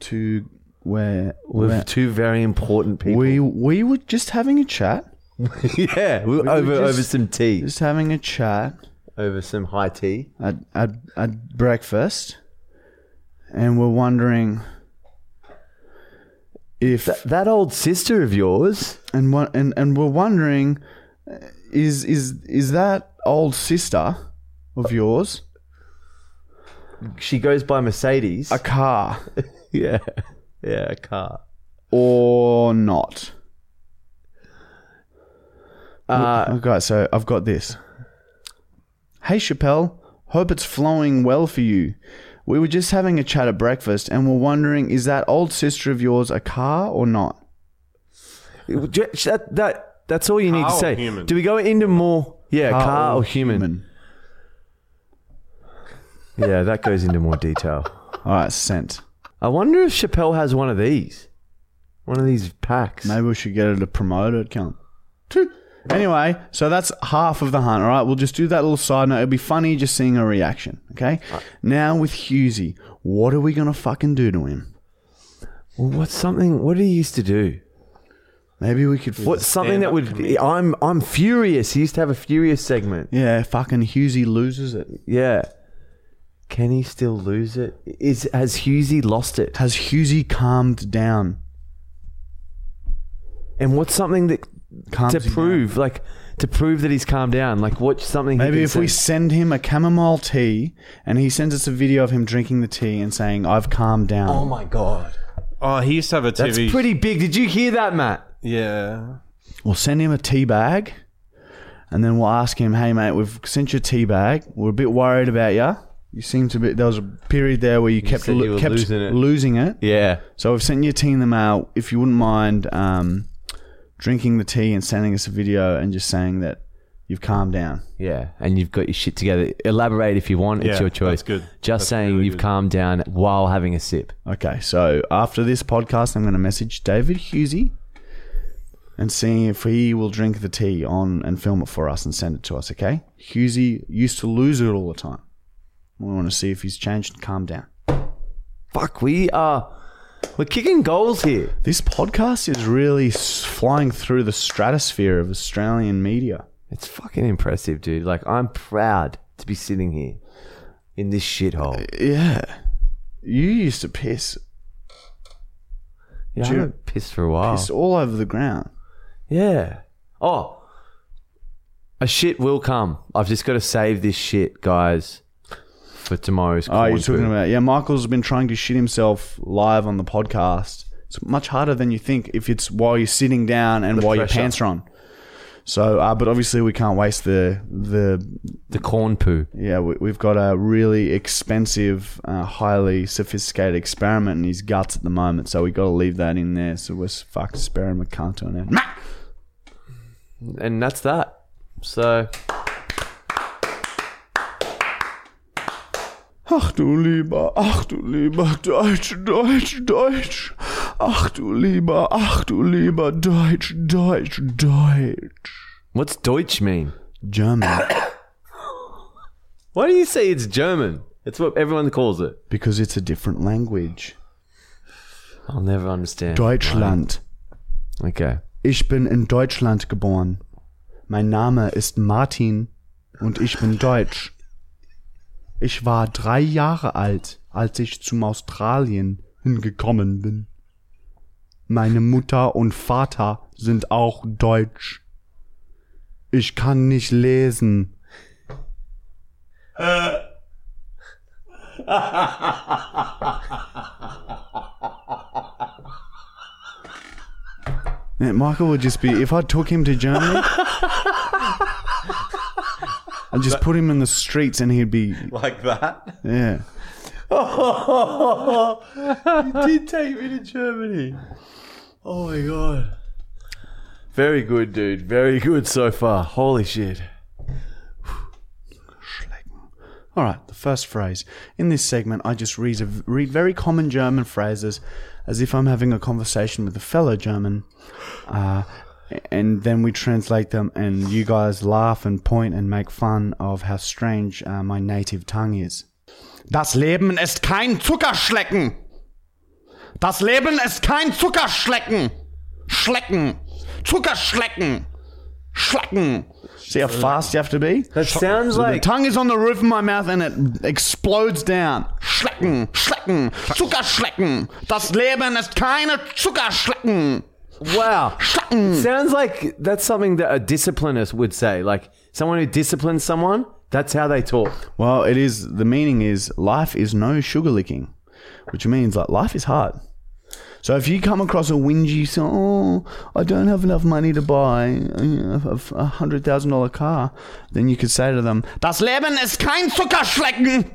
to where With where- two very important people. we we were just having a chat, yeah, we, over just- over some tea, just having a chat over some high tea. at at, at breakfast, and we're wondering if Th- that old sister of yours. and what and, and we're wondering uh, is is is that old sister of yours She goes by Mercedes. a car yeah. Yeah, a car. or not? Uh, Okay, so I've got this. Hey Schapelle, hope it's flowing well for you. We were just having a chat at breakfast and we're wondering is that old sister of yours a car or not? that, that, that's all you need Car to or say. human? Do we go into more? Yeah, car, or, human. Yeah, that goes into more detail. All right, sent. I wonder if Schapelle has one of these. One of these packs. Maybe we should get her to promote it. Come. Anyway, so that's half of the hunt. All right, we'll just do that little side note. It'll be funny just seeing a reaction. Okay. Uh, now with Hughesy, what are we gonna fucking do to him? Well, what's something? What did he used to do? Maybe we could. What's something that would? I'm I'm furious. He used to have a furious segment. Yeah, fucking Hughesy loses it. Yeah. Can he still lose it? Is has Hughesy lost it? Has Hughesy calmed down? And what's something that Calms to him down? prove, like to prove that he's calmed down? Like what's something? he Maybe can if we send him a chamomile tea and he sends us a video of him drinking the tea and saying, I've calmed down. Oh my god, Oh, he used to have a TV. that's pretty big. Did you hear that, Matt? yeah. We'll send him a tea bag and then we'll ask him, hey, mate, we've sent you a tea bag. We're a bit worried about you. You seem to be, there was a period there where you, kept, said you were kept losing it. losing it. Yeah. So I've sent you a tea in the mail. If you wouldn't mind um, drinking the tea and sending us a video and just saying that you've calmed down. Yeah, and you've got your shit together. Elaborate if you want. It's your choice. that's good. Just That's saying really you've good. calmed down while having a sip. Okay, so after this podcast, I'm going to message David Hughesy and see if he will drink the tea on and film it for us and send it to us. Okay, Hughesy used to lose it all the time. We want to see if he's changed and calmed down. Fuck, we are we're kicking goals here. This podcast is really s- flying through the stratosphere of Australian media. It's fucking impressive, dude. Like I'm proud to be sitting here in this shithole. Yeah, you used to piss, Yeah, I haven't pissed for a while. piss all over the ground. Yeah. Oh, a shit will come. I've just got to save this shit, guys, for tomorrow's. Oh, you're talking about yeah. Michael's been trying to shit himself live on the podcast. It's much harder than you think if it's while you're sitting down and while your pants are on. So, uh, but obviously we can't waste the the the corn poo. yeah. We, we've got a really expensive, uh, highly sophisticated experiment in his guts at the moment. So we got to leave that in there. So we're fucked cunt on it. and that's that. So Ach du lieber, ach du lieber Deutsch, Deutsch, Deutsch. Ach du lieber, ach du lieber Deutsch, Deutsch, Deutsch. what's Deutsch mean? German. Why do you say it's German? It's what everyone calls it. because it's a different language. I'll never understand. Deutschland. Okay. Ich bin in Deutschland geboren. Mein Name ist Martin und ich bin deutsch. Ich war drei Jahre alt, als ich zum Australien hingekommen bin. Meine Mutter und Vater sind auch deutsch. Ich kann nicht lesen. Michael would just be if I took him to Germany. I'd just put him in the streets and he'd be Like that? yeah. Oh, you did take me to Germany. Oh my god. Very good, dude. Very good so far. Holy shit. All right, the first phrase in this segment, I just read, a, read very common German phrases as if I'm having a conversation with a fellow German, uh, and then we translate them, and you guys laugh and point and make fun of how strange uh, my native tongue is. Das Leben ist kein Zuckerschlecken. Das Leben ist kein Zuckerschlecken. Schlecken. Zuckerschlecken. Schlecken. See how fast you have to be? That sounds The like tongue is on the roof of my mouth and it explodes down. Schlecken, Schlecken, Zuckerschlecken. Das Leben ist keine Zuckerschlecken. Wow. Sounds like that's something that a disciplinist would say. Like someone who disciplines someone, That's how they talk. Well, it is. The meaning is life is no sugar licking, which means like life is hard. So if you come across a whingy, so oh, I don't have enough money to buy uh, a, a hundred thousand dollar car, then you could say to them, "Das Leben ist kein Zuckerschlecken,"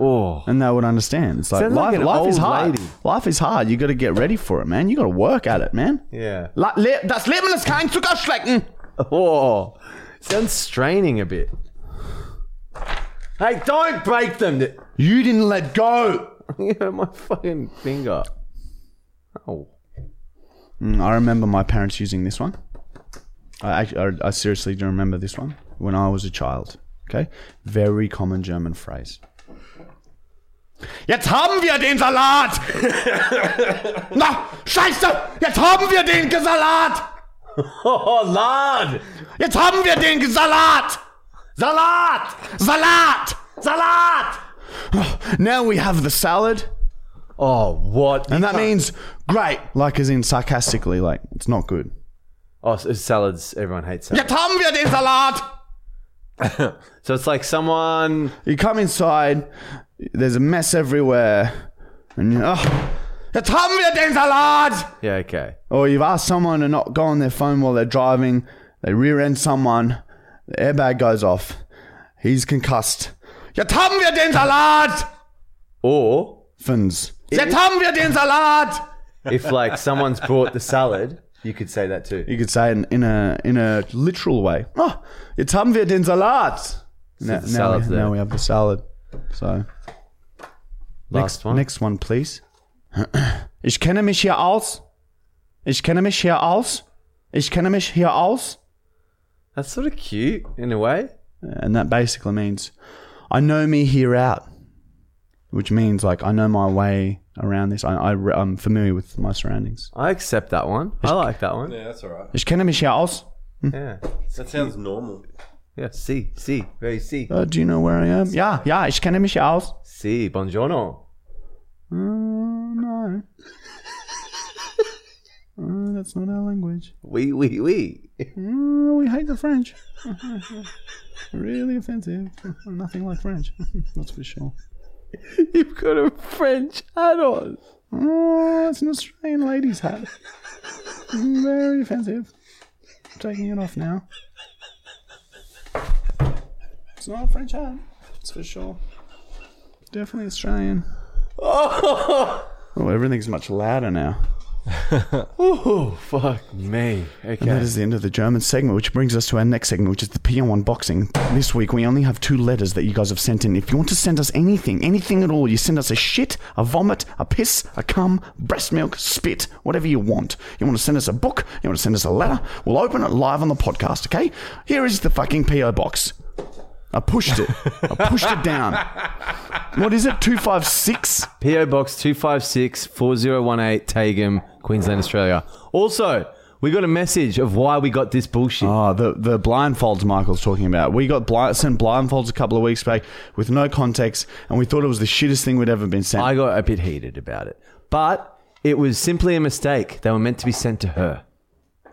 Oh. and they would understand. It's like Sounds like life, an life is old hard. lady. Life is hard. You got to get ready for it, man. You got to work at it, man. Yeah. La, le, das Leben ist kein Zuckerschlecken. Oh. Sounds straining a bit. Hey, don't break them. You didn't let go. You hurt my fucking finger. Oh. Mm, I remember my parents using this one. I, I, I seriously do remember this one when I was a child. Okay, very common German phrase. Jetzt haben wir den Salat. Na, Scheiße! Jetzt haben wir den Salat. Oh, lad! Jetzt haben wir den Salat. Salat. Salat. Salat. Now we have the salad, Oh, what? and that means great, like as in sarcastically, like it's not good. Oh, so salads. Everyone hates salads. Jetzt haben wir den Salat. So it's like someone. You come inside, there's a mess everywhere, and you oh, jetzt haben wir den Salat! Yeah, okay. Or you've asked someone to not go on their phone while they're driving, they rear end someone, the airbag goes off, he's concussed. Jetzt haben wir den Salat! Or Fins. Jetzt haben wir den Salat! if like someone's brought the salad, you could say that too. You could say it in a in a literal way. Oh, jetzt haben wir den Salat! Now, the now, salad's we, there. now we have the salad. So Last next, one. Next one, please. Ich kenne mich hier aus. Ich kenne mich hier aus. Ich kenne mich hier aus. That's sort of cute in a way. And that basically means I know me here out. Which means like I know my way around this. I, I, I'm familiar with my surroundings. I accept that one. I like that one. Yeah, that's all right. Ich kenne mich hier aus. Yeah. That sounds normal. Yeah. See, see, very see. Uh, do you know where I am? Yeah, yeah, ich kenne mich hier aus. See, buongiorno. Uh, no. Uh, that's not our language. We, we, we. Uh, we hate the French. really offensive. Nothing like French. That's for sure. You've got a French hat on. Oh, it's an Australian lady's hat. Very offensive. I'm taking it off now. It's not a French hat. That's for sure. Definitely Australian. Oh, Oh, everything's much louder now. oh fuck me. And that Okay. is the end of the German segment, which brings us to our next segment, which is the P1 unboxing. This week, we only have two letters that you guys have sent in. If you want to send us anything, anything at all, you send us a shit, a vomit, a piss, a cum, breast milk, spit, whatever you want. You want to send us a book, you want to send us a letter, we'll open it live on the podcast, okay? Here is the fucking P.O. box. I pushed it. I pushed it down. What is it? 256? PO Box 256 4018 Taigum, Queensland, Australia. Also, we got a message of why we got this bullshit. Oh, the the blindfolds Michael's talking about. We got blind, sent blindfolds a couple of weeks back with no context, and we thought it was the shittest thing we'd ever been sent. I got a bit heated about it. But it was simply a mistake. They were meant to be sent to her.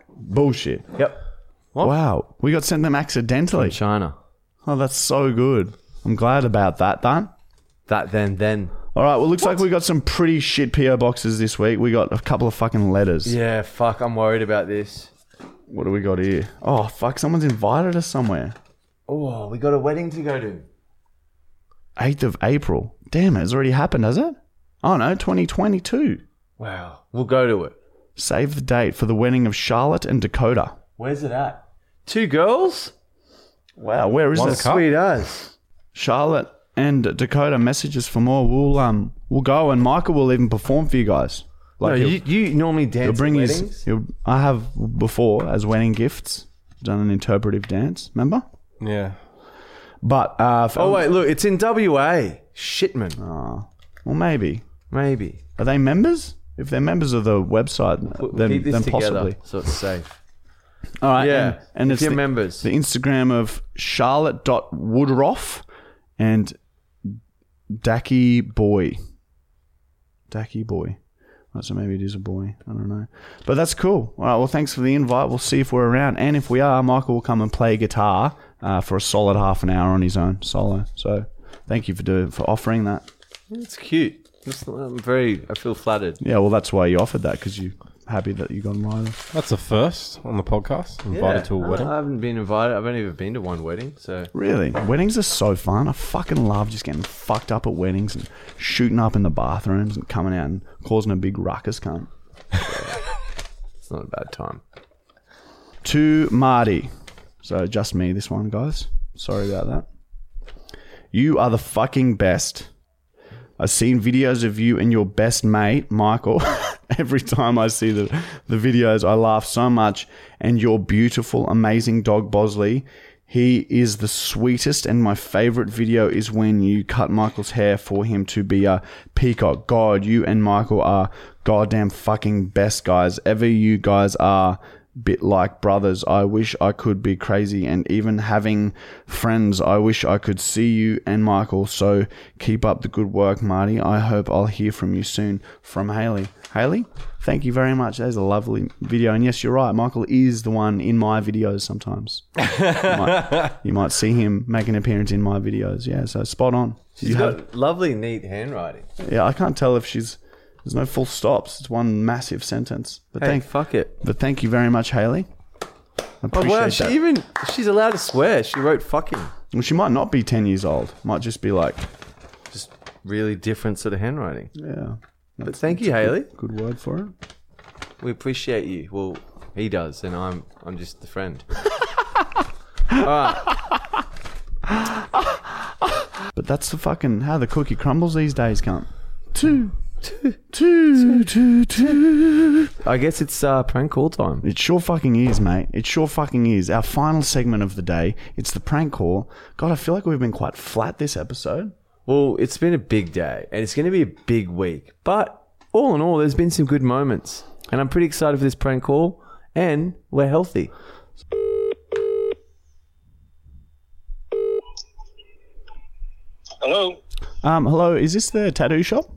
Bullshit. Yep. Wow, we got sent them accidentally. China. Oh, that's so good. I'm glad about that, Dan. That then, then. All right, well, looks like we got some pretty shit PO boxes this week. We got a couple of fucking letters. Yeah, fuck, I'm worried about this. What do we got here? Oh, fuck, someone's invited us somewhere. Oh, we got a wedding to go to. 8th of April. Damn, it's already happened, has it? Oh, no, 2022. Wow. We'll go to it. Save the date for the wedding of Charlotte and Dakota. Where's it at? Two girls? Wow, where is One this? cup? Sweet as. Charlotte and Dakota messages for more. We'll um we'll go and Michael will even perform for you guys. No, Like he'll, you, you normally dance he'll bring at his. weddings? He'll, I have before as wedding gifts done an interpretive dance. Remember? Yeah. But uh, for, Oh, wait, look, it's in WA. Shitman. Oh. Well maybe Maybe. are they members? If they're members of the website, We'll then keep this then together possibly. so it's safe. All right, Yeah, and, and if it's you're the, members. the Instagram of Charlotte.woodroff and Dacky Boy. Dacky Boy. Right, so maybe it is a boy. I don't know. But that's cool. All right, well, thanks for the invite. We'll see if we're around. And if we are, Michael will come and play guitar uh, for a solid half an hour on his own solo. So thank you for doing, for offering that. It's cute. It's- I'm very. I feel flattered. Yeah, well, that's why you offered that because you happy that you got invited. That's a first on the podcast. Invited to a I- wedding. I haven't been invited. I've only ever been to one wedding, so Really, weddings are so fun. I fucking love just getting fucked up at weddings and shooting up in the bathrooms and coming out and causing a big ruckus. Cunt. it's not a bad time. to Marty. So just me, this one, guys. Sorry about that. You are the fucking best. I've seen videos of you and your best mate, Michael. Every time I see the, the videos, I laugh so much. And your beautiful, amazing dog, Bosley. He is the sweetest, and my favorite video is when you cut Michael's hair for him to be a peacock. God, you and Michael are goddamn fucking best guys. Ever you guys are bit like brothers. I wish I could be crazy and even having friends. I wish I could see you and Michael. So keep up the good work, Marty. I hope I'll hear from you soon. From Haley. Haley, thank you very much. That is a lovely video. And yes, you're right. Michael is the one in my videos sometimes. you, might, you might see him make an appearance in my videos. Yeah, so spot on. She's You got have- lovely, neat handwriting. yeah, I can't tell if she's. There's no full stops. It's one massive sentence. But Hey, thank, fuck it. but thank you very much, Haley. I Oh appreciate wow, that. even she's allowed to swear. She wrote fucking. Well, she might not be 10 years old. Might just be like, Just really different sort of handwriting. yeah, But thank you, Haley. good word for it. We appreciate you. Well, he does, and I'm I'm just the friend. But that's the fucking how the cookie crumbles these days, cunt. Two, two, two, two, two. I guess it's uh, prank call time. It sure fucking is, mate. It sure fucking is. Our final segment of the day. It's the prank call. God, I feel like we've been quite flat this episode. Well, it's been a big day, and it's going to be a big week. But all in all, there's been some good moments, and I'm pretty excited for this prank call. And we're healthy. Hello. Um, hello, is this the tattoo shop?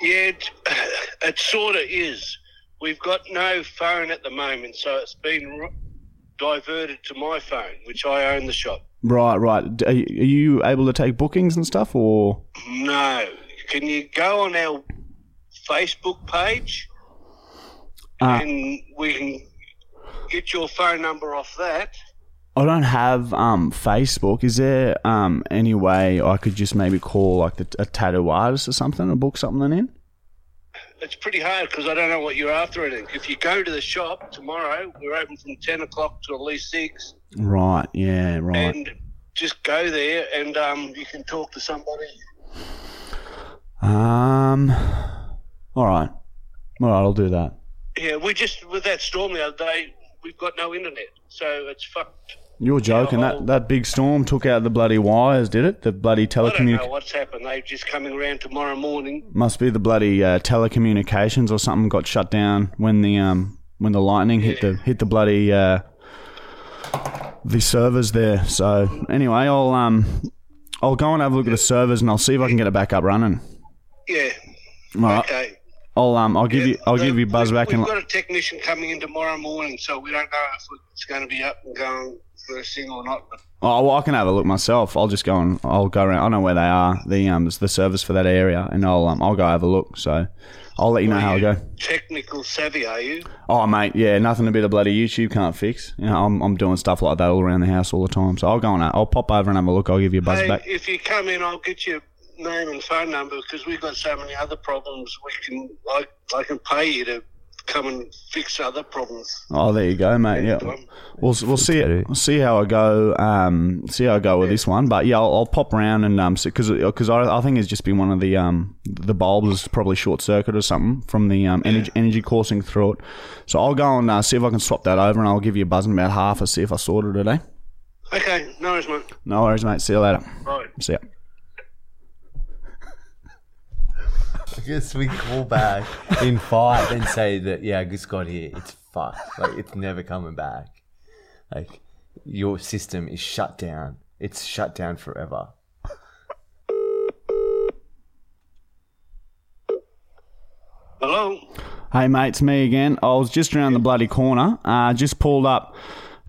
Yeah, it, it sort of is. We've got no phone at the moment, so it's been r- diverted to my phone, which I own the shop. Right, right. Are you, are you able to take bookings and stuff, or No. Can you go on our Facebook page Uh, and we can get your phone number off that? I don't have um Facebook. Is there um any way I could just maybe call like the, a tattoo artist or something or book something in? It's pretty hard because I don't know what you're after. I think if you go to the shop tomorrow, we're open from ten o'clock to at least six, Right. Yeah. Right. and just go there and um, you can talk to somebody. Um. All right. All right. I'll do that. Yeah, we just with that storm the other day, we've got no internet, so it's fucked. You're joking. That that big storm took out the bloody wires, did it? The bloody I don't know what's happened. They're just coming around tomorrow morning. must be the bloody uh, telecommunications or something got shut down when the um when the lightning hit the hit the bloody uh, the servers there. So anyway, I'll um I'll go and have a look at the servers and I'll see if I can get it back up running. Yeah. All right. Okay. I'll um I'll give Yeah, you I'll the- give you buzz back We've and got a technician coming in tomorrow morning, so we don't know if it's going to be up and going first thing or not. Oh well, I can have a look myself. I'll just go and I'll go around. I know where they are. The um the servers for that area, and I'll um I'll go have a look. So I'll let you know how I go. technical savvy, are you? Oh mate, yeah, nothing a bit of bloody YouTube can't fix. You know, I'm I'm doing stuff like that all around the house all the time. So I'll go and I'll pop over and have a look. I'll give you a buzz Hey, back. if you come in, I'll get your name and phone number because we've got so many other problems. We can I I can pay you to come and fix other problems. Oh, there you go, mate. Yeah, we'll we'll see it. We'll see how I go. Um, see how I go with this one. But yeah, I'll, I'll pop around and um, because because I, I think it's just been one of the um the bulbs is probably short circuit or something from the um energy energy coursing through it. So I'll go and uh, see if I can swap that over, and I'll give you a buzz in about half and see if I sorted it. Eh? Okay, no worries, mate. No worries, mate. See you later. Right. See ya. I guess we call back in five and say that yeah, I just got here. It's fucked. Like it's never coming back. Like your system is shut down. It's shut down forever. Hello. Hey mate, it's me again. I was just around the bloody corner. Uh, just pulled up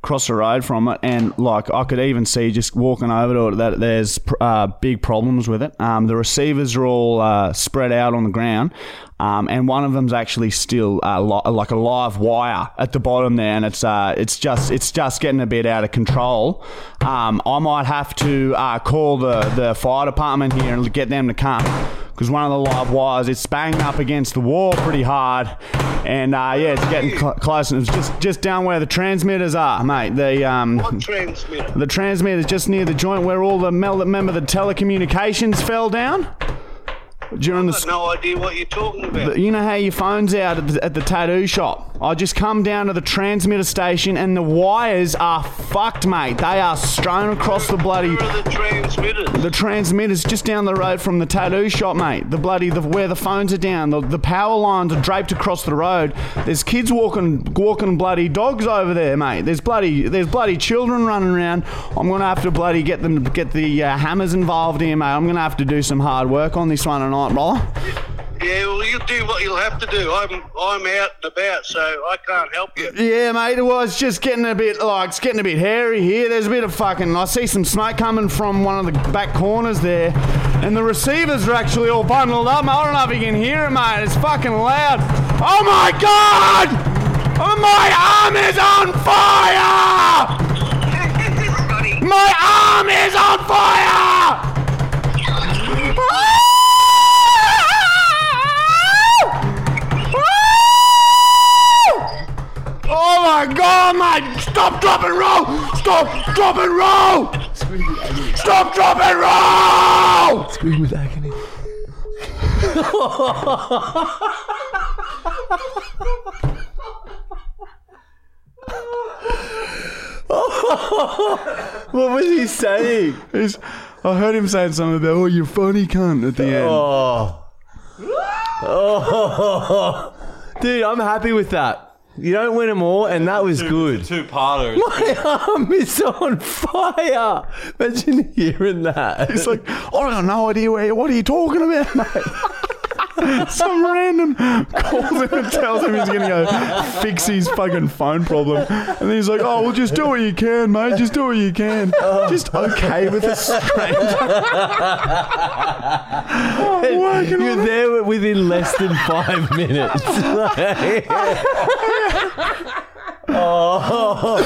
across the road from it, and like I could even see just walking over to it that there's uh, big problems with it. Um, the receivers are all uh, spread out on the ground, um, and one of them's actually still uh, li- like a live wire at the bottom there, and it's uh, it's just it's just getting a bit out of control. Um, I might have to uh, call the the fire department here and get them to come because one of the live wires it's banging up against the wall pretty hard, and uh, yeah, it's getting cl- close. And it's just just down where the transmitters are, mate. The um, What transmitter? the transmitter is just near the joint where all the mel- remember the telecommunications fell down during. I've got no idea what you're talking about. You know how your phone's out at the, at the tattoo shop? I just come down to the transmitter station and the wires are fucked, mate. They are strewn across the bloody. Where are the transmitters? The transmitter's just down the road from the tattoo shop, mate. The bloody the, where the phones are down. The, the power lines are draped across the road. There's kids walking walking bloody dogs over there, mate. There's bloody there's bloody children running around. I'm gonna have to bloody get them get the uh, hammers involved here, mate. I'm gonna have to do some hard work on this one tonight, brother. Yeah, well, you do what you'll have to do. I'm I'm out and about, so I can't help you. Yeah, mate. Well, it's just getting a bit like it's getting a bit hairy here. There's a bit of fucking. I see some smoke coming from one of the back corners there, and the receivers are actually all bundled up. I don't know if you can hear it, mate. It's fucking loud. Oh my god! Oh, my arm is on fire! My arm is on fire! Stop, drop, and roll! Stop, drop, and roll! Stop, drop, and roll! Scream with agony. what was he saying? He's- I heard him saying something about, oh, you funny cunt at the end. Oh. Oh. Dude, I'm happy with that. You don't win them all, and that was good. Two parter. My arm is on fire. Imagine hearing that. It's like, I got no idea where, what are you talking about, mate? Some random calls him and tells him he's going to go fix his fucking phone problem. And then he's like, oh, well, just do what you can, mate. Just do what you can. Just okay with a stranger. You're there within less than five minutes. oh,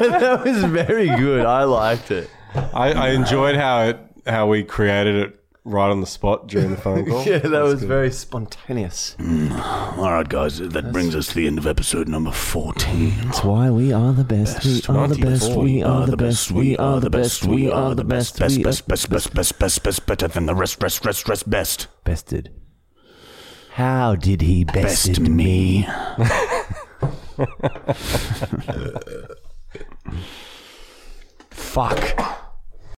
that was very good. I liked it. I, I enjoyed how it how we created it right on the spot during the phone call. Yeah, that was very spontaneous. Mm. All right, guys, that brings us to the end of episode number 14. That's why we are the best. We are the best. We are the best. We are the best. We are the best. Best, we are best, best, best, best, best, best, better than the rest, rest, rest, rest, best. bested. How did he bested Best me? me. Fuck.